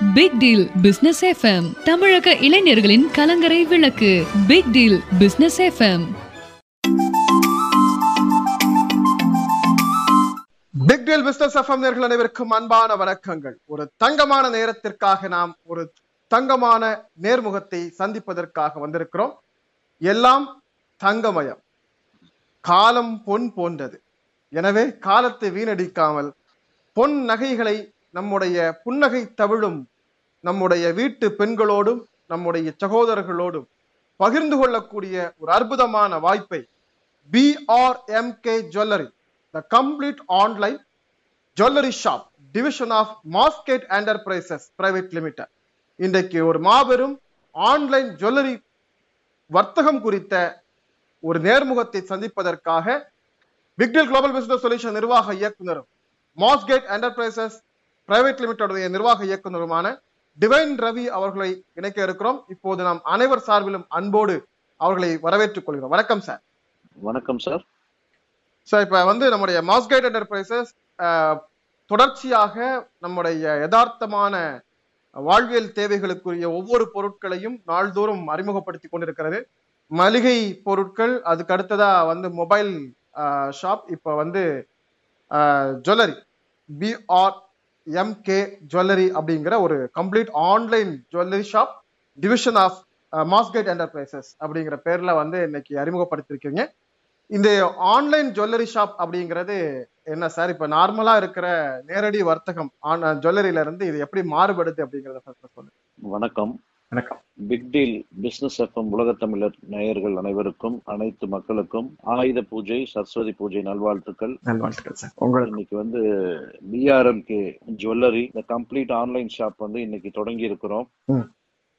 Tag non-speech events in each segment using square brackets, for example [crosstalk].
Big deal business FM தமிழக இளைஞர்களின் கலங்கரை விளக்கு. Big deal business FM big deal business FM நேர்கள் அனைவருக்கும் அன்பான வணக்கங்கள். ஒரு தங்கமான நேரத்திற்காக நாம் ஒரு தங்கமான நேர்முகத்தை சந்திப்பதற்காக வந்திருக்கிறோம். எல்லாம் தங்கமயம். காலம் பொன் போன்றது. எனவே காலத்தை வீணடிக்காமல் பொன் நகைகளை நம்முடைய புன்னகை தவிழும் நம்முடைய வீட்டு பெண்களோடும் நம்முடைய சகோதரர்களோடும் பகிர்ந்து கொள்ளக்கூடிய ஒரு அற்புதமான வாய்ப்பை PRMK jewellery the complete online jewellery shop division of மாஸ்கெட் enterprises private limited இன்றைக்கு ஒரு மாபெரும் ஆன்லைன் ஜுவல்லரி வர்த்தகம் குறித்த ஒரு நேர்முகத்தை சந்திப்பதற்காக பிக்டில் குளோபல் பிசினஸ் சொல்யூஷன் நிர்வாக இயக்குநரும் மாஸ்கேட் என்டர்பிரைசஸ் பிரைவேட் லிமிடெடுடைய நிர்வாக இயக்குனருமான டிவைன் ரவி அவர்களை இணைக்க இருக்கிறோம். இப்போது நாம் அனைவர் சார்பிலும் அன்போடு அவர்களை வரவேற்றுக் கொள்கிறோம். வணக்கம் சார். வணக்கம் சார். சார் இப்ப வந்து நம்முடைய மாஸ்கைட் என்டர்பிரைசஸ் தொடர்ச்சியாக நம்முடைய யதார்த்தமான வாழ்வியல் தேவைகளுக்குரிய ஒவ்வொரு பொருட்களையும் நாள்தோறும் அறிமுகப்படுத்தி கொண்டிருக்கிறது. மளிகை பொருட்கள் அதுக்கு அடுத்ததா வந்து மொபைல் ஷாப் இப்ப வந்து ஜுவல்லரி பிஆர் எம்கே ஜுவல்லரி அப்படிங்கிற ஒரு complete online jewellery shop division of Muscat enterprises அப்படிங்கிற பேர்ல வந்து இன்னைக்கு அறிமுகப்படுத்திருக்கீங்க. இந்த ஆன்லைன் ஜுவல்லரி ஷாப் அப்படிங்கிறது என்ன சார் இப்ப நார்மலா இருக்கிற நேரடி வர்த்தகம் ஜுவல்லரியில இருந்து இது எப்படி மாறுபடுது அப்படிங்கறத சொல்லுங்க. வணக்கம். வணக்கம். பிக் டீல் பிசினஸ் எஃப்எம் உலகத்தமிழர் நேயர்கள் அனைவருக்கும் அனைத்து மக்களுக்கும் ஆயுத பூஜை சரஸ்வதி பூஜை நல்வாழ்த்துக்கள். நல்வாழ்த்துக்கள் சார். உங்களுக்கு இன்னைக்கு வந்து பிஆர்எம்கே ஜுவல்லரி இந்த கம்ப்ளீட் ஆன்லைன் ஷாப் வந்து இன்னைக்கு தொடங்கி இருக்கிறோம்.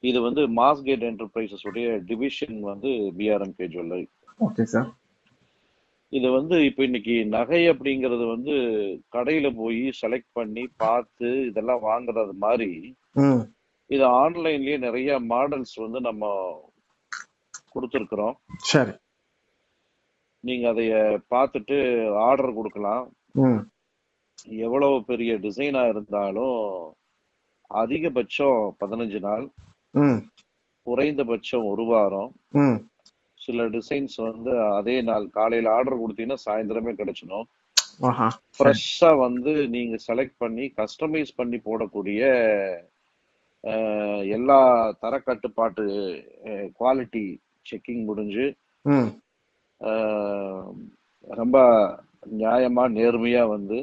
இது வந்து மாஸ்கேட் என்டர்பிரைசஸ் உடைய டிவிஷன் வந்து பிஆர்எம்கே ஜுவல்லரி ஓகே சார். இது வந்து இப்போ இன்னைக்கு நகை அப்படிங்கிறது வந்து கடையில போய் செலக்ட் பண்ணி பார்த்து இதெல்லாம் வாங்குறது மாதிரி இது ஆன்லைன்லயே நிறைய மாடல்ஸ் வந்து நம்ம கொடுத்துருக்குறோம். சரி. நீங்க அதைய பார்த்துட்டு ஆர்டர் கொடுக்கலாம். எவ்வளவு பெரிய டிசைனா இருந்தாலும் அதிகபட்சம் பதினஞ்சு நாள். குறைந்தபட்சம் ஒரு வாரம். சில டிசைன்ஸ் வந்து அதே நாள் காலையில ஆர்டர் கொடுத்தீங்கன்னா சாயந்தரமே கிடைச்சிடும். ஃப்ரெஷ்ஷா வந்து நீங்க செலக்ட் பண்ணி கஸ்டமைஸ் பண்ணி போடக்கூடிய எல்லா தர கட்டுப்பாட்டு குவாலிட்டி செக்கிங் முடிஞ்சு ரொம்ப நியாயமா நேர்மையா வந்து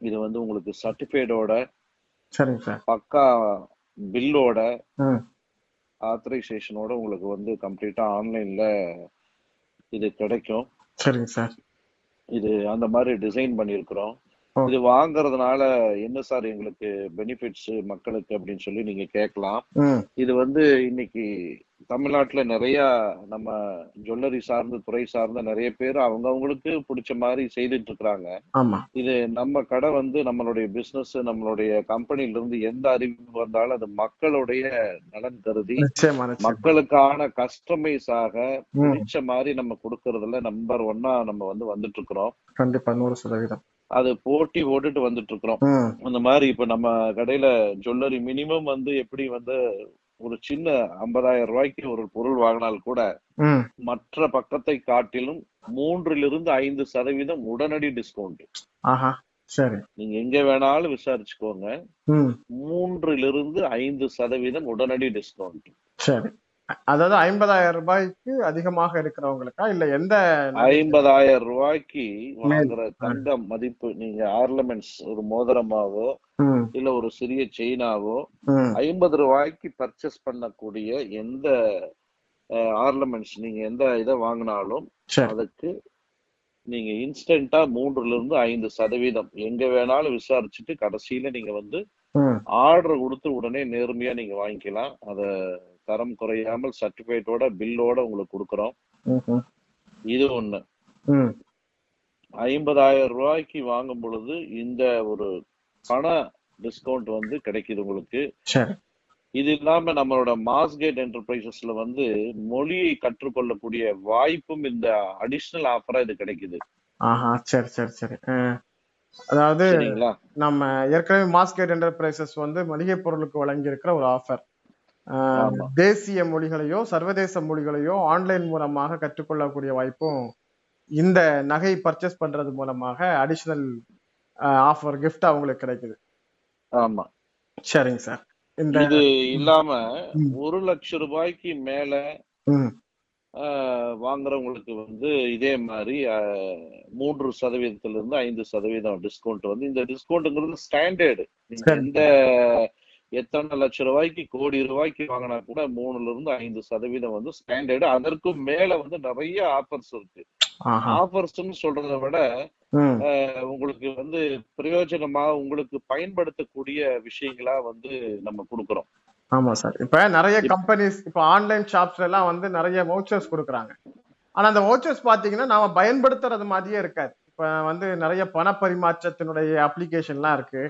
இது வந்து உங்களுக்கு சர்டிஃபிகேட்டோட சரிங்க சார். பக்கா பில்லோட ஆத்தரைசேஷனோட உங்களுக்கு வந்து கம்ப்ளீட்டா ஆன்லைன்ல இது கிடைக்கும். சரிங்க சார். இது அந்த மாதிரி டிசைன் பண்ணியிருக்கிறோம். இது வாங்குறதுனால என்ன சார் எங்களுக்கு பெனிஃபிட்ஸ் மக்களுக்கு அப்படின்னு சொல்லி நீங்க கேட்கலாம். இது வந்து இன்னைக்கு தமிழ்நாட்டுல நிறைய நம்ம ஜுவல்லரி சார்ந்த துறை சார்ந்த நிறைய பேர் அவங்கவங்களுக்கு பிடிச்ச மாதிரி செய்துட்டு இருக்கிறாங்க. இது நம்ம கடை வந்து நம்மளுடைய பிசினஸ் நம்மளுடைய கம்பெனில இருந்து எந்த அறிவிப்பு வந்தாலும் அது மக்களுடைய நலன் கருதி மக்களுக்கான கஸ்டமைஸாக ம். பிடிச்ச மாதிரி நம்ம கொடுக்கறதுல நம்பர் ஒன்னா நம்ம வந்து வந்துட்டு இருக்கிறோம். கண்டிப்பா நூறு சதவீதம். அது போட்டி போட்டுட்டு வந்துட்டு இருக்கிறோம் அந்த மாதிரி இப்ப நம்ம கடையில ஜுவல்லரி மினிமம் வந்து எப்படி வந்து ஒரு சின்ன ஐம்பதாயிரம் ரூபாய்க்கு ஒரு பொருள் வாங்கினால் கூட மற்ற பக்கத்தை காட்டிலும் மூன்றிலிருந்து ஐந்து சதவீதம் உடனடி டிஸ்கவுண்ட் சரி. நீங்க எங்க வேணாலும் விசாரிச்சுக்கோங்க. மூன்றிலிருந்து ஐந்து சதவீதம் உடனடி டிஸ்கவுண்ட் சரி. அதாவது ஐம்பதாயிரம் ரூபாய்க்கு அதிகமாக இருக்கிறவங்களுக்கா? இல்ல எந்த ஐம்பதாயிரம் ரூபாய்க்கு வாங்குற தங்கம் மதிப்பு நீங்க ஆர்னமெண்ட்ஸ் ஒரு மோதிரமாவோ இல்ல ஒரு சிறிய செயினாவோ ஐம்பது ரூபாய்க்கு பர்ச்சேஸ் பண்ணக்கூடிய எந்த ஆர்னமெண்ட்ஸ் நீங்க எந்த இதை வாங்கினாலும் அதுக்கு நீங்க இன்ஸ்டன்டா மூன்றுல இருந்து ஐந்து சதவீதம். எங்க வேணாலும் விசாரிச்சுட்டு கடைசியில நீங்க வந்து ஆர்டர் கொடுத்து உடனே நேர்மையா நீங்க வாங்கிக்கலாம். அத தரம் குறையாமல் சர்டிபிகேட்டோட பில்லோட உங்களுக்கு கொடுக்குறோம். இது ஒண்ணு. ஐம்பதாயிரம் ரூபாய்க்கு வாங்கும் பொழுது இந்த ஒரு பண டிஸ்கவுண்ட் வந்து கிடைக்குது உங்களுக்கு. இது இல்லாம நம்மளோட மாஸ்கேட் என்டர்பிரைசஸ்ல வந்து மொழியை கற்றுக்கொள்ளக்கூடிய வாய்ப்பும் இந்த அடிஷனல் ஆஃபரா இது கிடைக்குது. ஆஹா சரி சரி சரி. அதாவது நம்ம ஏற்கனவே மாஸ்கேட் என்டர்பிரைசஸ் வந்து மளிகை பொருளுக்கு வழங்கி இருக்கிற ஒரு ஆஃபர். தேசிய மொழிகளையோ சர்வதேச மொழிகளையோ ஆன்லைன் மூலமாக கற்றுக்கொள்ளக்கூடிய வாய்ப்பும் இந்த நகை பர்ச்சேஸ் பண்றது மூலமாக அடிஷனல் ஆஃபர் கிஃப்ட் அவங்களுக்கு கிடைக்குது. ஆமா. சரிங்க சார். இந்த இது இல்லாம. ஒரு லட்சம் ரூபாய்க்கு மேல வாங்குறவங்களுக்கு வந்து இதே மாதிரி மூன்று சதவீதத்துல இருந்து ஐந்து சதவீதம் டிஸ்கவுண்ட் வந்து இந்த டிஸ்கவுண்ட்ங்கிறது ஸ்டாண்டர்டு. எந்த எத்தனை லட்சம் ரூபாய்க்கு கோடி ரூபாய்க்கு வாங்கினா கூட மூணுல இருந்து ஐந்து சதவீதம் வந்து ஸ்டாண்டர்டு அதற்கும் மேல வந்து நிறைய ஆஃபர்ஸ் இருக்கு. ஆஃபர்ஸ்னு சொல்றதை விட உங்களுக்கு வந்து பிரயோஜனமா உங்களுக்கு பயன்படுத்தக்கூடிய விஷயங்களா வந்து நம்ம கொடுக்குறோம். ஆமா சார். இப்ப நிறைய கம்பெனிஸ் இப்ப ஆன்லைன் ஷாப்ஸ்ல எல்லாம் வந்து நிறைய வவுச்சர்ஸ் கொடுக்குறாங்க. ஆனா அந்த வவுச்சர்ஸ் பாத்தீங்கன்னா நாம பயன்படுத்துறது மாதிரியே இருக்காது. இப்ப வந்து நிறைய பண பரிமாற்றத்தினுடைய அப்ளிகேஷன்லாம் இருக்கு.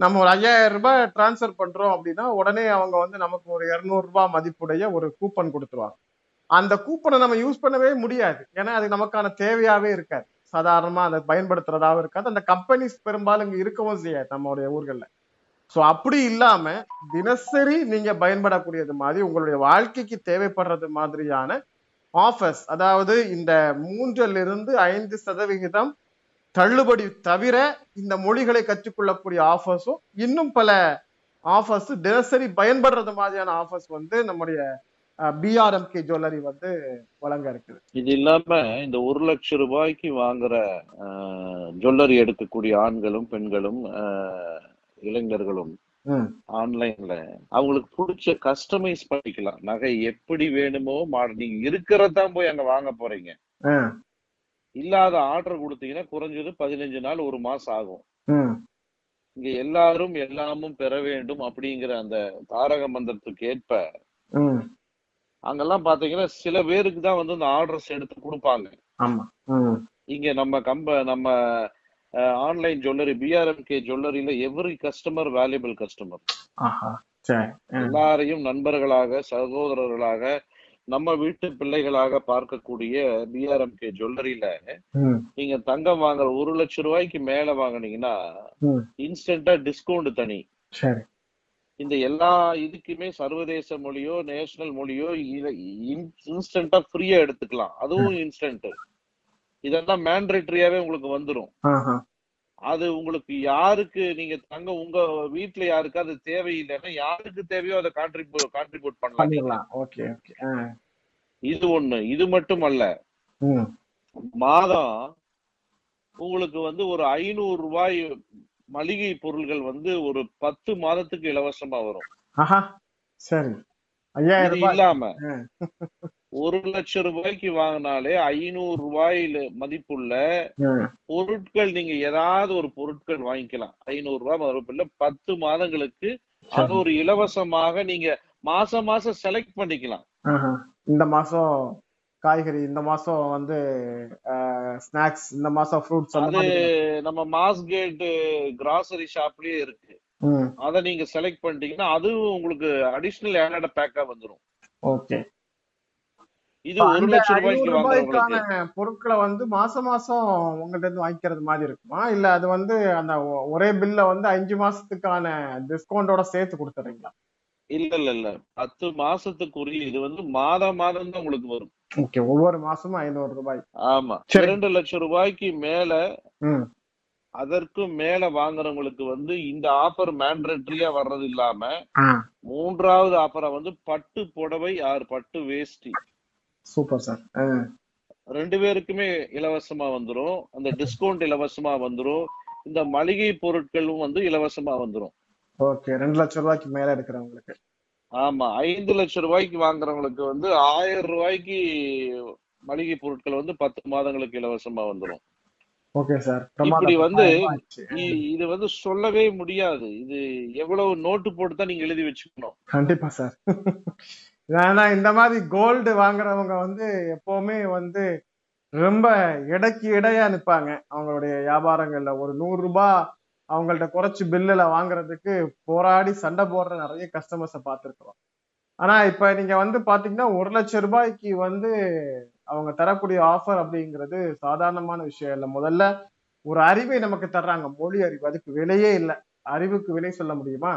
நம்ம ஒரு ஐயாயிரம் ரூபாய் டிரான்ஸ்ஃபர் பண்றோம் அப்படின்னா உடனே அவங்க வந்து நமக்கு ஒரு இரநூறுபா மதிப்புடைய ஒரு கூப்பன் கொடுத்துருவாங்க. அந்த கூப்பனை நம்ம யூஸ் பண்ணவே முடியாது. ஏன்னா அது நமக்கான தேவையாவே இருக்காது. சாதாரணமா அதை பயன்படுத்துறதாவும் இருக்காது. அந்த கம்பெனிஸ் பெரும்பாலும் இங்க இருக்கவும் செய்யாது நம்மளுடைய ஊர்கள்ல. ஸோ அப்படி இல்லாம தினசரி நீங்க பயன்படக்கூடியது மாதிரி உங்களுடைய வாழ்க்கைக்கு தேவைப்படுறது மாதிரியான ஆஃபர்ஸ் அதாவது இந்த மூன்றிலிருந்து ஐந்து சதவிகிதம் தள்ளுபடி தவிர இந்த மொழிகளை கற்றுக்கொள்ளக்கூடிய ஆஃபர்ஸும் இன்னும் பல ஆஃபர்ஸ் தினசரி பயன்படுறது மாதிரியான ஆஃபர்ஸ் வந்து நம்முடைய பிஆர்எம்கே ஜுவல்லரி வந்து வழங்க இருக்குது. இது இல்லாம இந்த ஒரு லட்சம் ரூபாய்க்கு வாங்குற ஜுவல்லரி எடுக்கக்கூடிய ஆண்களும் பெண்களும் இளைஞர்களும் ஆன்லைன்ல அவங்களுக்கு பிடிச்ச கஸ்டமைஸ் பண்ணிக்கலாம். நகை எப்படி வேணுமோ மாடல். நீங்க இருக்கிறதான் போய் அங்க வாங்க போறீங்க. இல்லாத ஆர்டர் கொடுத்தீங்கன்னா குறைஞ்சது பதினஞ்சு நாள் ஒரு மாசம் ஆகும். இங்க எல்லாரும் எல்லாமும் பெற வேண்டும் அப்படிங்கிற அந்த தாரக மந்திரத்துக்கு ஏற்ப அங்கெல்லாம் பாத்தீங்கன்னா சில பேருக்கு தான் வந்து அந்த ஆர்டர்ஸ் எடுத்து கொடுப்பாங்க. இங்க நம்ம கம்ப நம்ம ஆன்லைன் ஜுவல்லரி பிஆர்எம்கே ஜுவல்லரியில எவ்ரி கஸ்டமர் வேல்யூபிள் கஸ்டமர் எல்லாரையும் நண்பர்களாக சகோதரர்களாக நம்ம வீட்டு பிள்ளைகளாக பார்க்கக்கூடிய பிஆர்எம்கே ஜுவல்லரியில நீங்க தங்கம் வாங்குற ஒரு லட்சம் ரூபாய்க்கு மேல வாங்குனீங்கன்னா இன்ஸ்டன்டா டிஸ்கவுண்ட் தனி. இந்த எல்லா இதுக்குமே சர்வதேச மொழியோ நேஷனல் மொழியோ இன்ஸ்டன்டா ஃப்ரீயா எடுத்துக்கலாம். அதுவும் இன்ஸ்டன்ட் இதெல்லாம் மேண்டேட்டரியாவே உங்களுக்கு வந்துரும். ஆஹா. அது உங்களுக்கு யாருக்கு நீங்க தங்க உங்க வீட்ல யாருக்கு அது தேவையில்லைன்னா யாருக்கு தேவையோ அதை கான்ட்ரிபியூட் கான்ட்ரிபியூட் பண்ணலாம். Okay okay. இது ஒண்ணு. இது மட்டும் அல்ல மாதம் உங்களுக்கு வந்து ஒரு ஐநூறு ரூபாய் மளிகை பொருள்கள் வந்து ஒரு பத்து மாதத்துக்கு இலவசமா வரும். சரி. ஐயாயிரம் இல்லாம ஒரு லட்சம் ரூபாய்க்கு வாங்கினாலே ஐநூறு ரூபாயில மதிப்புள்ள பொருட்கள் நீங்க ஏதாவது ஒரு பொருட்கள் வாங்கிக்கலாம். ஐநூறு ரூபாய் மதிப்புள்ள பத்து மாதங்களுக்கு அது ஒரு இலவசமாக நீங்க மாசம் மாசம் செலக்ட் பண்ணிக்கலாம். இந்த மாசம் காய்கறி இந்த மாசம் வந்து ஸ்நாக்ஸ் இந்த மாசம் ஃப்ரூட்ஸ் அது நம்ம மாஸ்கேட் கிராசரி ஷாப்லயே இருக்கு. அதை நீங்க செலக்ட் பண்ணிட்டீங்கன்னா அதுவும் உங்களுக்கு அடிஷனல் ஏனட பேக்கா வந்துரும். ஓகே இது ஒரு லட்சம் ரூபாய்க்கு ரூபாய்க்கான பொருட்களை வந்து மாசம் மாசம் உங்ககிட்ட இருந்து வாங்கிக்கிறது மாதிரி இருக்குமா? இல்ல அது வந்து அந்த ஒரே பில்ல வந்து அஞ்சு மாசத்துக்கான டிஸ்கவுண்டோட சேர்த்து கொடுத்துறீங்களா இல்ல இல்ல இல்ல. பத்து மாசத்துக்குரிய இது வந்து மாதம் மாதம் தான் உங்களுக்கு வரும். ஓகே ஒவ்வொரு மாசமும் ஐநூறு ரூபாய். ஆமா. இரண்டு லட்சம் ரூபாய்க்கு மேல ம். அதற்கும் மேல வாங்குறவங்களுக்கு வந்து இந்த ஆஃபர் மேண்டேட்டரியா வர்றது இல்லாம மூன்றாவது ஆஃபரா வந்து பட்டு புடவை ஆறு பட்டு வேஷ்டி. Super sir. ரெண்டு பேருக்குமே இலவசமா வந்துரும். அந்த டிஸ்கவுண்ட் இலவசமா வந்துரும். இந்த மளிகை பொருட்களும் வந்து இலவசமா வந்துரும். ஓகே ரெண்டு லட்சம் ரூபாய்க்கு மேல இருக்கிறவங்களுக்கு ஆமா ஐந்து லட்சம் ரூபாய்க்கு வாங்குறவங்களுக்கு வந்து ஆயிரம் ரூபாய்க்கு மளிகை பொருட்கள் வந்து பத்து மாதங்களுக்கு இலவசமா வந்துரும். ஓகே சார் இப்படி வந்து இது வந்து சொல்லவே முடியாது. இது எவ்வளவு நோட்டு போட்டு தான் நீங்க எழுதி வச்சுக்கணும். கண்டிப்பா சார். ஏன்னா இந்த மாதிரி கோல்டு வாங்குறவங்க வந்து எப்பவுமே வந்து ரொம்ப இடைக்கு இடையா நிற்பாங்க அவங்களுடைய வியாபாரங்கள்ல. ஒரு நூறு ரூபாய் அவங்கள்ட்ட குறைச்சி பில்லுல வாங்குறதுக்கு போராடி சண்டை போடுற நிறைய கஸ்டமர்ஸை பார்த்துருக்குறோம். ஆனா இப்ப நீங்க வந்து பாத்தீங்கன்னா ஒரு லட்சம் ரூபாய்க்கு வந்து அவங்க தரக்கூடிய ஆஃபர் அப்படிங்கிறது சாதாரணமான விஷயம் இல்லை. முதல்ல ஒரு அறிவை நமக்கு தர்றாங்க. மொழி அறிவு. அதுக்கு விலையே இல்லை. அறிவுக்கு விலை சொல்ல முடியுமா?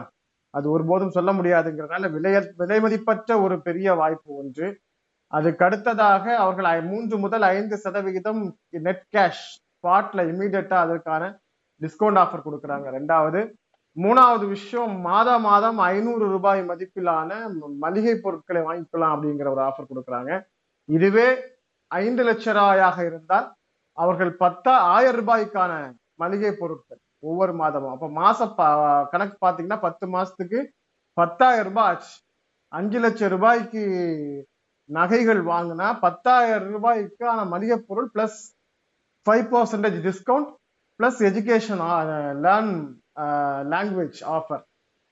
அது ஒருபோதும் சொல்ல முடியாதுங்கிறதுனால விலை விலை மதிப்பற்ற ஒரு பெரிய வாய்ப்பு ஒன்று. அதுக்கு அடுத்ததாக அவர்கள் ஐ- மூன்று முதல் ஐந்து சதவிகிதம் நெட் கேஷ் ஸ்பாட்ல இமீடியட்டா அதற்கான டிஸ்கவுண்ட் ஆஃபர் கொடுக்குறாங்க. ரெண்டாவது மூணாவது விஷயம் மாதா மாதம் ஐநூறு ரூபாய் மதிப்பிலான மளிகை பொருட்களை வாங்கிக்கலாம் அப்படிங்கிற ஒரு ஆஃபர் கொடுக்குறாங்க. இதுவே ஐந்து லட்ச ரூபாயாக இருந்தால் அவர்கள் பத்தா ஆயிரம் ரூபாய்க்கான மளிகை பொருட்கள் ஒவ்வொரு மாதமும். அப்ப மாச பா- கணக்கு பாத்தீங்கன்னா பத்து மாசத்துக்கு பத்தாயிரம் ரூபாய் ஆச்சு. அஞ்சு லட்சம் ரூபாய்க்கு நகைகள் வாங்கினா பத்தாயிரம் ரூபாய்க்கான மளிகை பொருள் plus five percentage discount plus education learn language offer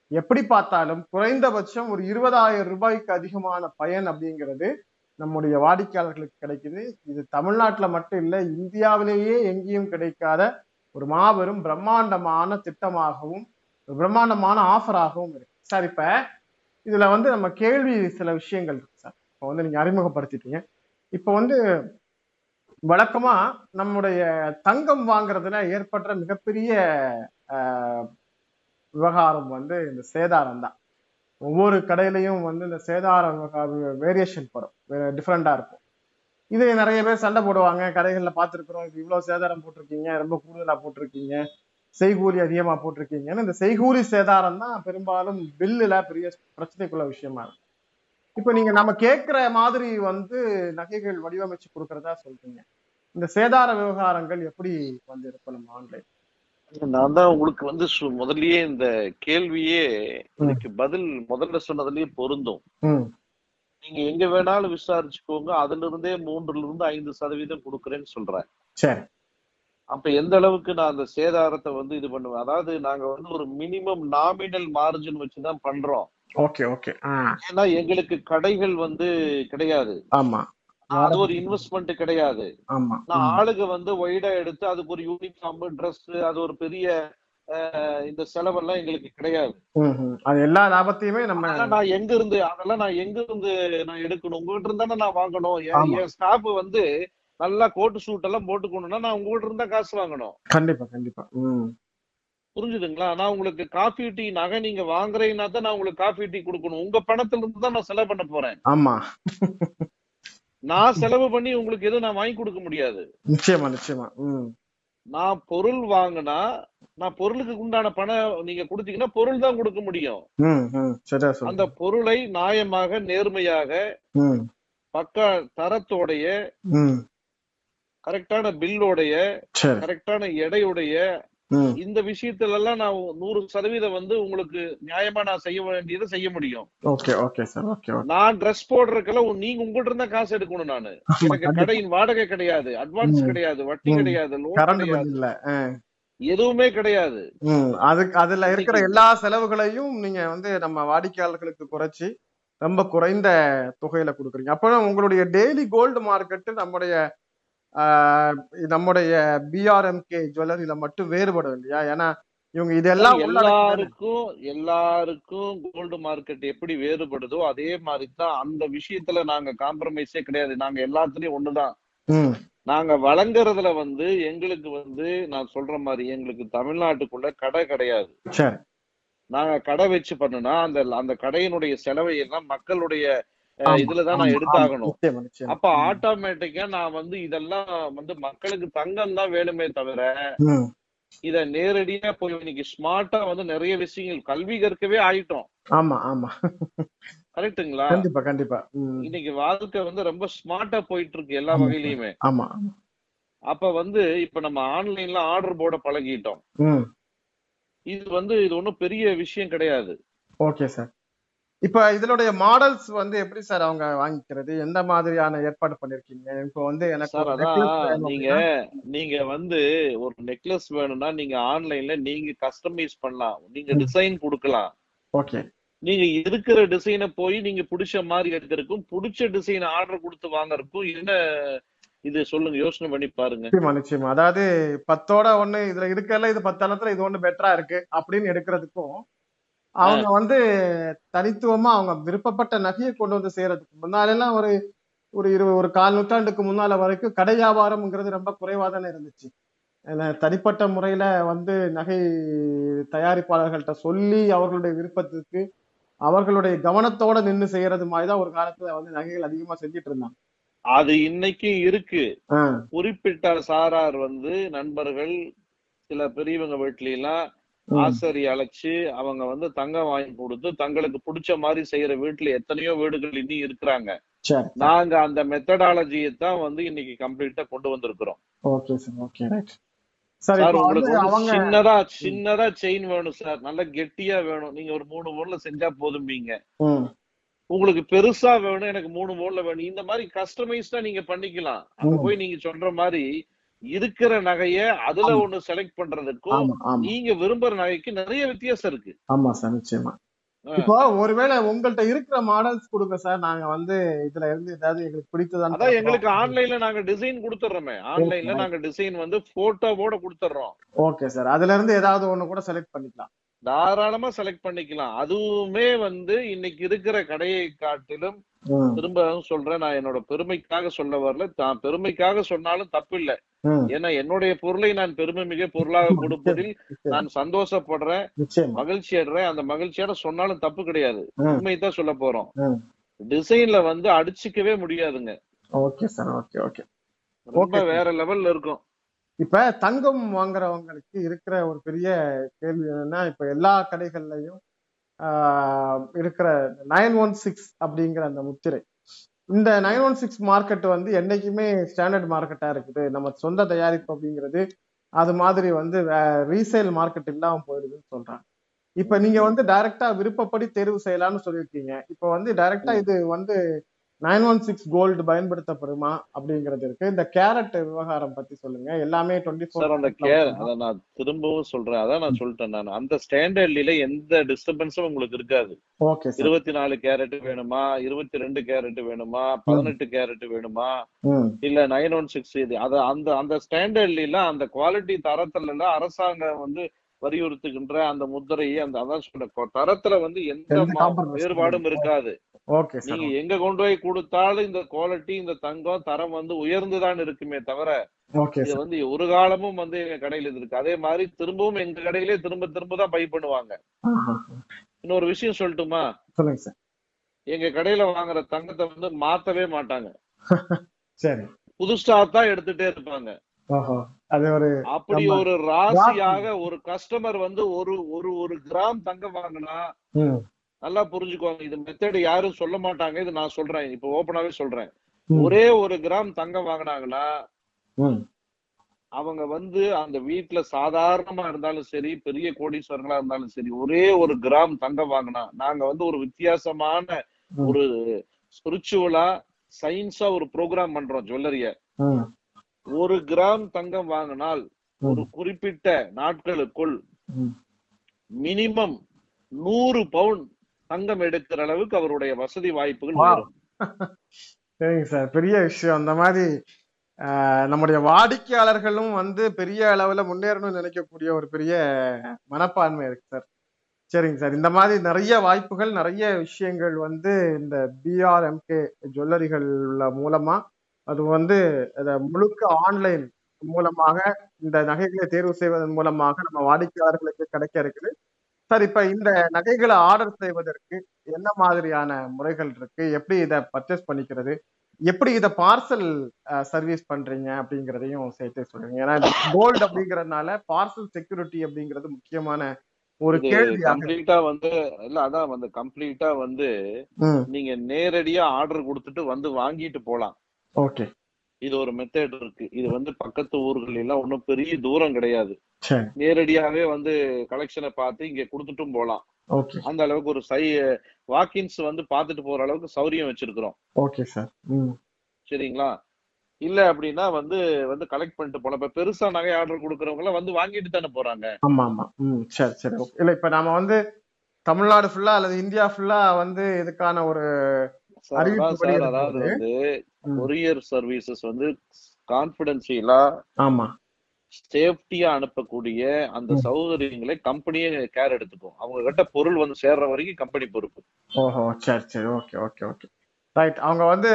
எப்படி பார்த்தாலும் குறைந்தபட்சம் ஒரு இருபதாயிரம் ரூபாய்க்கு அதிகமான பயன் அப்படிங்கிறது நம்முடைய வாடிக்கையாளர்களுக்கு கிடைக்குது. இது தமிழ்நாட்டில் மட்டும் இல்லை இந்தியாவிலேயே எங்கேயும் கிடைக்காத ஒரு மாபெரும் பிரம்மாண்டமான திட்டமாகவும் ஒரு பிரம்மாண்டமான ஆஃபராகவும் இருக்கு. சார் இப்ப இதுல வந்து நம்ம கேள்வி சில விஷயங்கள் இருக்கு சார். இப்போ வந்து நீங்க அறிமுகப்படுத்திட்டீங்க. இப்போ வந்து வழக்கமா நம்முடைய தங்கம் வாங்குறதுல ஏற்படுற மிகப்பெரிய விவகாரம் வந்து இந்த சேதாரம் தான். ஒவ்வொரு கடையிலையும் வந்து இந்த சேதார வேரியேஷன் படும். டிஃப்ரெண்டா இருக்கும். இது நிறைய பேர் சண்டை போடுவாங்க. கடைகள்ல பார்த்துருக்குறோம். இது இவ்வளவு சேதாரம் போட்டிருக்கீங்க. ரொம்ப கூடுதலா போட்டிருக்கீங்க. செய்கூலி அதிகமா போட்டிருக்கீங்கன்னு இந்த செய்கூலி சேதாரம் தான் பெரும்பாலும் பில்லுல பெரிய பிரச்சனைக்குள்ள விஷயமா இருக்கும் இப்ப நீங்க நம்ம கேட்கிற மாதிரி வந்து நகைகள் வடிவமைச்சு கொடுக்கறதா சொல்றீங்க. இந்த சேதார விவகாரங்கள் எப்படி வந்து இருக்கும் நம்ம ஆன்லைன் நான் தான் உங்களுக்கு வந்து முதல்லயே இந்த கேள்வியே இதுக்கு பதில் முதல்ல சொன்னதுலயே பொருந்தும். நீங்க எங்க வேணாலும் விசாரிச்சுக்கோங்க. அதுல இருந்தே மூன்றுல இருந்து ஐந்து சதவீதம் கொடுக்குறேன்னு சொல்றேன். சரி. அப்ப எந்த அளவுக்கு நான் அந்த சேதாரத்தை வந்து இது பண்ணுவேன்? அதாவது நாங்க வந்து ஒரு மினிமம் நாமினல் மார்ஜின் வச்சுதான் பண்றோம். Okay okay. ஏன்னா எங்களுக்கு கடைகள் வந்து கிடையாது. ஆமா. அது ஒரு இன்வெஸ்ட்மெண்ட் கிடையாது. ஆமா. நான் ஆளுங்க வந்து ஒய்டா எடுத்து அதுக்கு ஒரு யூனிஃபார்ம் ட்ரெஸ் அது ஒரு பெரிய இந்த செலவெல்லாம் எங்களுக்கு கிடையாது. அது எல்லா லாபத்தையுமே நம்ம நான் எங்க இருந்து அதெல்லாம் நான் எங்க இருந்து நான் எடுக்கணும்? உங்ககிட்ட இருந்தானே நான் வாங்கணும். என்- ஸ்டாஃப் வந்து நல்லா கோட்டு சூட் எல்லாம் போட்டுக்கணும்னா நான் உங்ககிட்ட இருந்தா காசு வாங்கணும். கண்டிப்பா கண்டிப்பா. புரிஞ்சுதுங்களா? நான் உங்களுக்கு காஃபி டீ நகை நீங்க வாங்குறீங்கன்னா தான் நான் உங்களுக்கு காஃபி டீ கொடுக்கணும். உங்க பணத்துல இருந்து தான் நான் செலவு பண்ண போறேன். ஆமா. நான் செலவு பண்ணி உங்களுக்கு எதுவும் நான் வாங்கி கொடுக்க முடியாது. நிச்சயமா நிச்சயமா. ம். நான் பொருள் வாங்கினா நான் பொருளுக்கு உண்டான பணம் நீங்க கொடுத்தீங்கன்னா பொருள் தான் கொடுக்க முடியும். அந்த பொருளை நியாயமாக நேர்மையாக பக்கா தரத்தோடைய கரெக்டான பில்லோடைய கரெக்டான எடையுடைய இந்த விஷயத்துல எல்லாம் நான் நூறு சதவீதம் வந்து உங்களுக்கு நியாயமா நான் செய்ய வேண்டியதை செய்ய முடியும். ஓகே ஓகே சார் ஓகே நான் ட்ரெஸ் போடுறதுக்கெல்லாம் நீங்க உங்கள்ட்ட இருந்தா காசு எடுக்கணும் நானு. எனக்கு கடையின் வாடகை கிடையாது அட்வான்ஸ். கிடையாது வட்டி. கிடையாது லோன் கிடையாது. எதுவுமே கிடையாது. அதுக்கு அதுல இருக்கிற எல்லா செலவுகளையும் நீங்க வந்து நம்ம வாடிக்கையாளர்களுக்கு குறைச்சி ரொம்ப குறைந்த தொகையில கொடுக்குறீங்க. அப்ப உங்களுடைய டெய்லி கோல்டு மார்க்கெட் நம்முடைய நம்முடைய பிஆர்எம்கே ஜுவல்லரியில மட்டும் வேறுபடும் இல்லையா? ஏன்னா இவங்க இதெல்லாம் எல்லாருக்கும் எல்லாருக்கும் கோல்டு மார்க்கெட் எப்படி வேறுபடுதோ அதே மாதிரி தான் அந்த விஷயத்துல நாங்க காம்ப்ரமைஸே கிடையாது. நாங்க எல்லாத்துலயும் ஒண்ணுதான். நாங்க வழங்குறதுல வந்து எங்களுக்கு வந்து நான் சொல்ற மாதிரி எங்களுக்கு தமிழ்நாட்டுக்குள்ள கடை கிடையாது. நாங்க கடை வச்சு பண்ணுனா அந்த அந்த கடையினுடைய செலவை எல்லாம் மக்களுடைய இதுலதான் நான். எடுத்தாகணும். அப்ப ஆட்டோமேட்டிக்கா நான் வந்து இதெல்லாம் வந்து மக்களுக்கு தங்கம் தான் வேணுமே தவிர இத நேரடியா போய் இன்னைக்கு ஸ்மார்ட்டா வந்து நிறைய விஷயங்கள் கல்வி கற்கவே ஆயிட்டோம். ஆமா ஆமா. கரெக்ட்டுங்களா? கண்டிப்பா கண்டிப்பா. இன்னைக்கு வாழ்க்கை வந்து ரொம்ப ஸ்மார்ட்டா போயிட்டு இருக்கு எல்லா. வகையிலயுமே. ஆமா அப்ப வந்து இப்ப நம்ம ஆன்லைன்ல ஆர்டர் போட பழகிட்டோம். இது வந்து இது ஒண்ணும் பெரிய விஷயம் கிடையாது. Okay sir. இப்ப இதனுடைய மாடல்ஸ் வந்து எப்படி சார் அவங்க வாங்கிக்கிறது? எந்த மாதிரியான ஏற்பாடு பண்ணிருக்கீங்க? இப்போ வந்து எனக்கு நீங்க நீங்க வந்து ஒரு நெக்லஸ் வேணும்னா நீங்க ஆன்லைன்ல நீங்க கஸ்டமைஸ் பண்ணலாம். நீங்க. டிசைன் கொடுக்கலாம். ஓகே நீங்க இருக்கிற டிசைனை போய் நீங்க பிடிச்ச மாதிரி எடுக்கிறதுக்கும் பிடிச்ச டிசைன் ஆர்டர் கொடுத்து வாங்குறதுக்கும் என்ன இது சொல்லுங்க யோசனை பண்ணி பாருங்க. நிச்சயமா நிச்சயமா. அதாவது பத்தோட ஒண்ணு இதுல இருக்கல இது பத்தளத்துல இது ஒண்ணு பெட்டரா இருக்கு அப்படின்னு எடுக்கிறதுக்கும் அவங்க வந்து தனித்துவமா அவங்க விருப்பப்பட்ட நகையை கொண்டு வந்து செய்யறதுக்கு முன்னால எல்லாம் ஒரு ஒரு இரு ஒரு கால் நூற்றாண்டுக்கு முன்னால வரைக்கும் கடை வியாபாரம்ங்கிறது ரொம்ப குறைவா தானே இருந்துச்சு. தனிப்பட்ட முறையில வந்து நகை தயாரிப்பாளர்கள்ட்ட சொல்லி அவர்களுடைய விருப்பத்துக்கு அவர்களுடைய கவனத்தோட நின்னு செய்யறது மாதிரிதான் ஒரு காலத்துல வந்து நகைகள் அதிகமா செஞ்சுட்டு இருந்தாங்க. அது இன்னைக்கும் இருக்கு. குறிப்பிட்ட சாரார் வந்து நண்பர்கள் சில பெரியவங்க வீட்ல எல்லாம் ம், ஆசரி அழைச்சு அவங்க வந்து தங்கம் வாங்கி கொடுத்து தங்களுக்கு பிடிச்ச மாதிரி செய்யற வீட்டுல எத்தனையோ வீடுகள் இன்னும் இருக்கிறாங்க. நாங்க அந்த மெத்தடாலஜியை தான் வந்து இன்னைக்கு கம்ப்ளீட்டா கொண்டு வந்திருக்கிறோம். ஓகே சார் ஓகே ரைட் உங்களுக்கு சின்னதா சின்னதா செயின் வேணும் சார் நல்ல கெட்டியா வேணும். நீங்க ஒரு மூணு பவுன்ல செஞ்சா போதும்பீங்க உங்களுக்கு பெருசா வேணும் எனக்கு மூணு பவுன்ல வேணும். இந்த மாதிரி கஸ்டமைஸ்டா நீங்க பண்ணிக்கலாம். அங்க. போய் நீங்க சொல்ற மாதிரி இருக்கிற நகைய அதுல. ஒண்ணு செலக்ட் பண்றதுக்கும் நீங்க விரும்புற நகைக்கு நிறைய வித்தியாசம் இருக்கு. ஆமா சார் நிச்சயமா. இப்போ ஒருவேளை உங்கள்ட்ட இருக்கிற மாடல்ஸ் கொடுங்க சார். நாங்க வந்து இதுல இருந்து ஏதாவது எங்களுக்கு பிடித்ததான்னு அதான் எங்களுக்கு. ஆன்லைன்ல நாங்க டிசைன் கொடுத்துறோமே. ஆன்லைன்ல. நாங்க டிசைன் வந்து போட்டோவோட கொடுத்துறோம். Okay sir. அதுல இருந்து ஏதாவது ஒண்ணு கூட செலக்ட் பண்ணிக்கலாம். தாராளமா செலக்ட் பண்ணிக்கலாம். அதுவுமே வந்து இன்னைக்கு இருக்கிற கடையை காட்டிலும் திரும்ப சொல்றேன் நான் என்னோட பெருமைக்காக சொல்ல வரல. தான் பெருமைக்காக சொன்னாலும் தப்பு இல்ல ஏன்னா என்னுடைய பொருளை நான் பெருமை மிக பொருளாக கொடுப்பதில் நான் சந்தோஷப்படுறேன் மகிழ்ச்சி அடைறேன். அந்த மகிழ்ச்சியோட சொன்னாலும் தப்பு கிடையாது. ம், உண்மைதான் சொல்ல போறோம். டிசைன்ல வந்து அடிச்சுக்கவே முடியாதுங்க. Okay sir okay okay. ரொம்ப. வேற லெவல்ல இருக்கும். இப்ப தங்கம் வாங்குறவங்களுக்கு இருக்கிற ஒரு பெரிய கேள்வி என்னன்னா இப்ப எல்லா கடைகள்லயும் இருக்கிற நைன் ஒன் சிக்ஸ் அப்படிங்கிற அந்த முத்திரை. இந்த நைன் ஒன் சிக்ஸ் மார்க்கெட் வந்து என்னைக்குமே ஸ்டாண்டர்ட் மார்க்கெட்டா இருக்குது. நம்ம சொந்த தயாரிப்பு அப்படிங்கிறது அது மாதிரி வந்து ரீசேல் மார்க்கெட் இல்லாமல் போயிடுதுன்னு சொல்றாங்க. இப்ப நீங்க வந்து டைரெக்டாக விருப்பப்படி தேர்வு செய்யலாம்னு சொல்லியிருக்கீங்க. இப்போ வந்து டைரெக்டாக இது வந்து நைன் ஒன் சிக்ஸ் கோல்டு பயன்படுத்தப்படுமா அப்படிங்கிறது இருக்கு. இந்த கேரட் விவகாரம் பத்தி சொல்லுங்க. எல்லாமே டுவெண்ட்டி சார் அந்த அத நான் திரும்பவும் சொல்றேன். அதான் நான் சொல்லிட்டேன் நான். அந்த ஸ்டாண்டர்ட்ல எந்த டிஸ்டர்பன்ஸும் உங்களுக்கு இருக்காது. ஓகே இருபத்தி நாலு கேரட் வேணுமா? இருபத்தி ரெண்டு கேரட் வேணுமா? பதினெட்டு கேரட் வேணுமா? இல்ல நைன் ஒன் சிக்ஸ் இது. அத அந்த அந்த ஸ்டாண்டர்ட்ல அந்த குவாலிட்டி தரத்துல அரசாங்கம் வந்து வலியுறுத்துகின்ற அந்த முத்திரையை அந்த அதான் சொல்ற தரத்துல வந்து எந்த வேறுபாடும். இருக்காது. ஓகே நீங்க எங்க கொண்டு போய் கொடுத்தாலும் இந்த குவாலிட்டி இந்த தங்கம் தரம் வந்து உயர்ந்துதான் இருக்குமே தவிர இது வந்து ஒரு காலமும் வந்து எங்க கடையில இது இருக்கு. அதே மாதிரி திரும்பவும் எங்க கடையிலே திரும்ப திரும்ப தான் பை பண்ணுவாங்க. இன்னொரு விஷயம் சொல்லட்டுமா? சொல்லுங்க சார். எங்க கடையில வாங்குற தங்கத்தை வந்து மாத்தவே மாட்டாங்க. [laughs] சரி. புதுசா தான் எடுத்துட்டே இருப்பாங்க. அப்படி ஒரு ராசியாக ஒரு கஸ்டமர் வந்து ஒரு ஒரு ஒரு கிராம் தங்கம் வாங்கினா நல்லா புரிஞ்சுக்கோங்க. இது மெத்தட் யாரும் சொல்ல மாட்டாங்க. இது நான் சொல்றேன். இப்ப ஓப்பனாவே சொல்றேன். ஒரே ஒரு கிராம் தங்கம் வாங்கினாங்கன்னா அவங்க வந்து அந்த வீட்டுல சாதாரணமா இருந்தாலும் சரி பெரிய கோடீஸ்வரங்களா இருந்தாலும் சரி ஒரே ஒரு கிராம் தங்கம் வாங்கினா நாங்க வந்து ஒரு வித்தியாசமான. ஒரு ஸ்பிரிச்சுவலா சயின்ஸா ஒரு ப்ரோக்ராம் பண்றோம் ஜுவல்லரிய ஒரு கிராம் தங்கம் வாங்கினால் ஒரு குறிப்பிட்ட நாட்களுக்குள். மினிமம் நூறு பவுன் தங்கம் எடுக்கிற அளவுக்கு அவருடைய வசதி வாய்ப்புகள் சரிங்க சார். பெரிய விஷயம். அந்த மாதிரி நம்முடைய வாடிக்கையாளர்களும் வந்து பெரிய அளவுல முன்னேறணும்னு நினைக்கக்கூடிய ஒரு பெரிய மனப்பான்மை இருக்கு சார். சரிங்க சார். இந்த மாதிரி நிறைய வாய்ப்புகள் நிறைய விஷயங்கள் வந்து இந்த பிஆர்எம்கே ஜுவல்லரிகள் மூலமா அது வந்து அத முழுக்க ஆன்லைன் மூலமாக இந்த நகைகளை தேர்வு செய்வதன் மூலமாக நம்ம வாடிக்கையாளர்களுக்கு கிடைக்க இருக்குது. சார் இப்ப இந்த நகைகளை ஆர்டர் செய்வதற்கு என்ன மாதிரியான முறைகள் இருக்கு? எப்படி இதை பர்ச்சேஸ் பண்ணிக்கிறது? எப்படி இதை பார்சல் சர்வீஸ் பண்றீங்க? அப்படிங்கிறதையும் சேர்த்து சொல்லுங்க. ஏன்னா கோல்டு அப்படிங்கறதுனால பார்சல் செக்யூரிட்டி அப்படிங்கிறது முக்கியமான ஒரு கேள்வியாக கம்ப்ளீட்டா வந்து இல்ல அதான் வந்து கம்ப்ளீட்டா வந்து நீங்க நேரடியா ஆர்டர் கொடுத்துட்டு வந்து வாங்கிட்டு போலாம். ஓகே. இது ஒரு மெத்தட் இருக்கு. இது வந்து பக்கத்து ஊர்கள் எல்லாம் ஒன்றும் பெரிய தூரம் கிடையாது. நேரடியாவே வந்து கலெக்ஷனை பார்த்து இங்க கொடுத்துட்டும் போலாம். அந்த அளவுக்கு ஒரு சை வாக்கின்ஸ் வந்து பார்த்துட்டு போற அளவுக்கு சௌரியம் வச்சிருக்கிறோம். Okay sir. சரிங்களா? இல்ல அப்படின்னா வந்து வந்து கலெக்ட் பண்ணிட்டு போலாம். இப்ப பெருசா நகை ஆர்டர் கொடுக்கறவங்க எல்லாம் வந்து வாங்கிட்டு தானே போறாங்க. ஆமா ஆமா. ம் சரி சரி. இல்ல இப்ப நாம வந்து தமிழ்நாடு ஃபுல்லா அல்லது இந்தியா ஃபுல்லா வந்து இதுக்கான ஒரு சார் அதாவது வந்து கொரியர் சர்வீசஸ் வந்து கான்பிடென்சியலா ஆமா. சேஃப்டியா அனுப்பக்கூடிய அந்த. சௌகரியங்களை கம்பெனியே கேர் எடுத்துக்கும். அவங்க கிட்ட பொருள் வந்து சேர்ற வரைக்கும் கம்பெனி பொறுப்பு. ஓஹோ சரி சரி. Okay okay okay. ரைட் அவங்க வந்து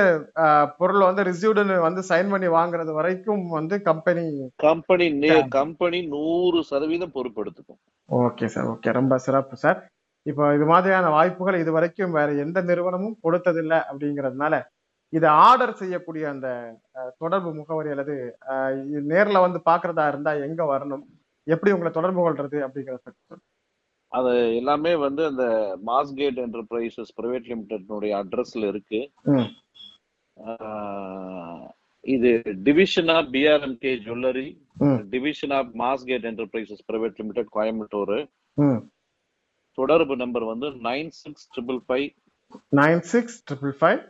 பொருள் வந்து ரிசீவ்டுன்னு வந்து சைன் பண்ணி வாங்குறது வரைக்கும் வந்து கம்பெனி கம்பெனி கம்பெனி நூறு சதவீதம் பொறுப்பெடுத்துக்கும். Okay sir okay. ரொம்ப சிறப்பு சார் இப்போ இது மாதிரியான வாய்ப்புகள் இது வரைக்கும் வேற எந்த நிறுவனமும் கொடுத்ததில்லை அப்படிங்கிறதுனால இதை ஆர்டர் செய்யக்கூடிய அந்த தொடர்பு முகவரி அல்லது நேர்ல வந்து பாக்குறதா இருந்தா எங்க வரணும்? எப்படி உங்களை தொடர்பு கொள்றது அப்படிங்கிறத. அது எல்லாமே வந்து அந்த மாஸ்கேட் என்டர்பிரைசஸ் பிரைவேட் லிமிடெட்னுடைய அட்ரஸ்ல இருக்கு. இது division of PRMK jewellery division of Muscat enterprises private limited Coimbatore. தொடர்பு நம்பர் வந்து nine six triple five nine six triple five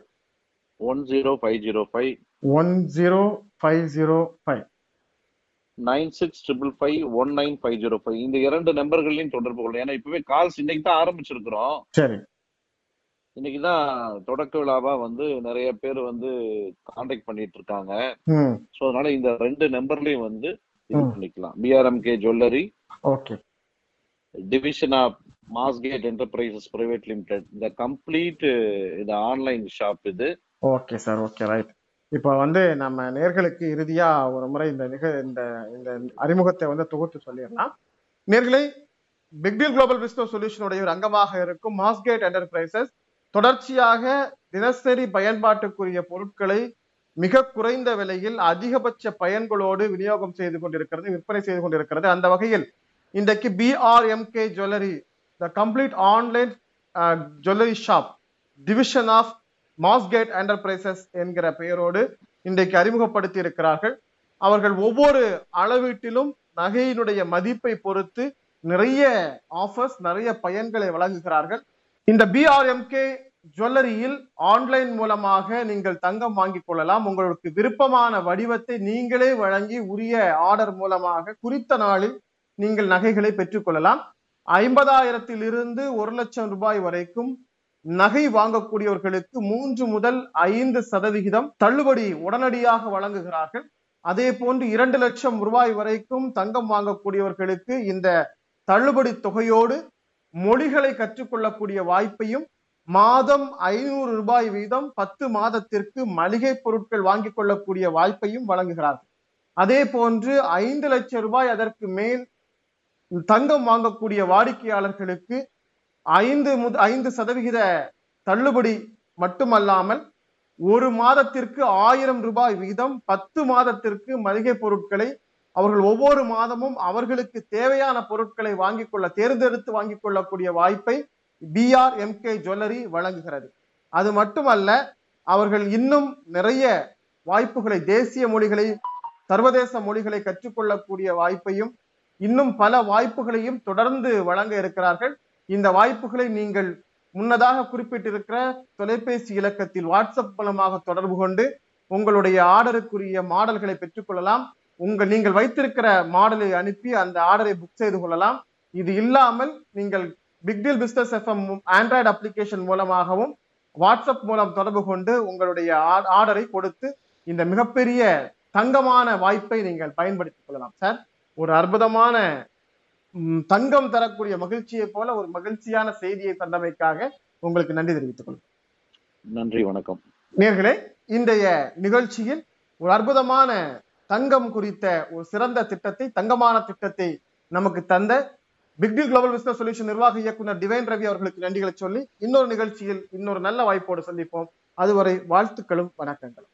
one zero five zero five one zero five zero five nine six triple five one nine five zero five இந்த இரண்டு நம்பர்களையும் தொடர்பு கொள்ளலாம் ஏன்னா இப்பவே calls இன்னைக்கு தான் ஆரம்பிச்சிருக்கிறோம். சரி. இன்னைக்கு தான் தொடக்க விழாவா வந்து நிறைய பேர் வந்து காண்டாக்ட் பண்ணிட்டு இருக்காங்க. ஸோ அதனால இந்த ரெண்டு நம்பர்லயும் வந்து இது. பண்ணிக்கலாம். PRMK jewellery okay. Division of Muscat enterprises private limited இந்த கம்ப்ளீட் இது ஆன்லைன் ஷாப் இது. ஓகே சார் ஓகே ரைட் இப்போ வந்து நம்ம நேர்களுக்கு இறுதியா ஒரு முறை இந்த நிக இந்த இந்த அறிமுகத்தை வந்து தொகுத்து சொல்லிடலாம். நேர்களை பிக்டீல் குளோபல் பிஸ்னஸ் சொல்யூஷனுடைய ஒரு அங்கமாக இருக்கும் மாஸ்கேட் என்டர்பிரைசஸ் தொடர்ச்சியாக தினசரி பயன்பாட்டுக்குரிய பொருட்களை மிக குறைந்த விலையில் அதிகபட்ச பயன்களோடு விநியோகம் செய்து கொண்டிருக்கிறது விற்பனை செய்து கொண்டிருக்கிறது. அந்த வகையில் இன்றைக்கு PRMK jewellery the complete online jewellery shop division of Muscat enterprises என்கிற பெயரோடு இன்றைக்கு அறிமுகப்படுத்தி இருக்கிறார்கள் அவர்கள் ஒவ்வொரு அளவீட்டிலும் நகையினுடைய மதிப்பை பொறுத்து நிறைய ஆஃபர்ஸ் நிறைய பயன்களை வழங்குகிறார்கள். இந்த பிஆர்எம்கே ஜுவல்லரியில் ஆன்லைன் மூலமாக நீங்கள் தங்கம் வாங்கிக் கொள்ளலாம். உங்களுக்கு விருப்பமான வடிவத்தை நீங்களே வழங்கி உரிய ஆர்டர் மூலமாக குறித்த நாளில் நீங்கள் நகைகளை பெற்றுக்கொள்ளலாம் ஐம்பதாயிரத்தில் இருந்து ஒரு லட்சம் ரூபாய் வரைக்கும் நகை வாங்கக்கூடியவர்களுக்கு மூன்று முதல் ஐந்து சதவிகிதம் தள்ளுபடி உடனடியாக வழங்குகிறார்கள். அதே போன்று இரண்டு லட்சம் ரூபாய் வரைக்கும் தங்கம் வாங்கக்கூடியவர்களுக்கு இந்த தள்ளுபடி தொகையோடு மொழிகளை கற்றுக்கொள்ளக்கூடிய வாய்ப்பையும் மாதம் ஐநூறு ரூபாய் வீதம் பத்து மாதத்திற்கு மளிகை பொருட்கள் வாங்கிக் கொள்ளக்கூடிய வாய்ப்பையும் வழங்குகிறார்கள். அதே போன்று ஐந்து லட்சம் ரூபாய் அதற்கு மேல் தங்கம் வாங்கக்கூடிய வாடிக்கையாளர்களுக்கு ஐந்து முத ஐந்து சதவிகித தள்ளுபடி மட்டுமல்லாமல் ஒரு மாதத்திற்கு ஆயிரம் ரூபாய் வீதம் பத்து மாதத்திற்கு மளிகை பொருட்களை அவர்கள் ஒவ்வொரு மாதமும் அவர்களுக்கு தேவையான பொருட்களை வாங்கிக் கொள்ள தேர்ந்தெடுத்து வாங்கிக் கொள்ளக்கூடிய வாய்ப்பை பிஆர் எம்கே ஜுவல்லரி வழங்குகிறது. அது மட்டுமல்ல அவர்கள் இன்னும் நிறைய வாய்ப்புகளை தேசிய மொழிகளை சர்வதேச மொழிகளை கற்றுக்கொள்ளக்கூடிய வாய்ப்பையும் இன்னும் பல வாய்ப்புகளையும் தொடர்ந்து வழங்க இருக்கிறார்கள். இந்த வாய்ப்புகளை நீங்கள் முன்னதாக குறிப்பிட்டிருக்கிற தொலைபேசி இலக்கத்தில் வாட்ஸ்அப் மூலமாக தொடர்பு கொண்டு உங்களுடைய ஆர்டருக்குரிய மாடல்களை பெற்றுக்கொள்ளலாம் உங்கள் நீங்கள் வைத்திருக்கிற மாடலை அனுப்பி அந்த ஆர்டரை புக் செய்து கொள்ளலாம். இது இல்லாமல் நீங்கள் big business FM android application மூலமாகவும் வாட்ஸ்அப் மூலம் தொடர்பு கொண்டு உங்களுடைய ஆர்டரை கொடுத்து இந்த மிகப்பெரிய தங்கமான வாய்ப்பை நீங்கள் பயன்படுத்திக் கொள்ளலாம் சார். ஒரு அற்புதமான தங்கம் தரக்கூடிய மகிழ்ச்சியை போல ஒரு மகிழ்ச்சியான செய்தியை தந்தமைக்காக உங்களுக்கு நன்றி தெரிவித்துக் கொள்கிறேன். நன்றி வணக்கம். நேர்களே இன்றைய நிகழ்ச்சியில் ஒரு அற்புதமான தங்கம் குறித்த ஒரு சிறந்த திட்டத்தை தங்கமான திட்டத்தை நமக்கு தந்த big deal global business solution நிர்வாக இயக்குனர் டிவைன் ரவி அவர்களுக்கு நன்றிகளை சொல்லி இன்னொரு நிகழ்ச்சியில் இன்னொரு நல்ல வாய்ப்போடு சந்திப்போம். அதுவரை வாழ்த்துக்களும் வணக்கங்களும்.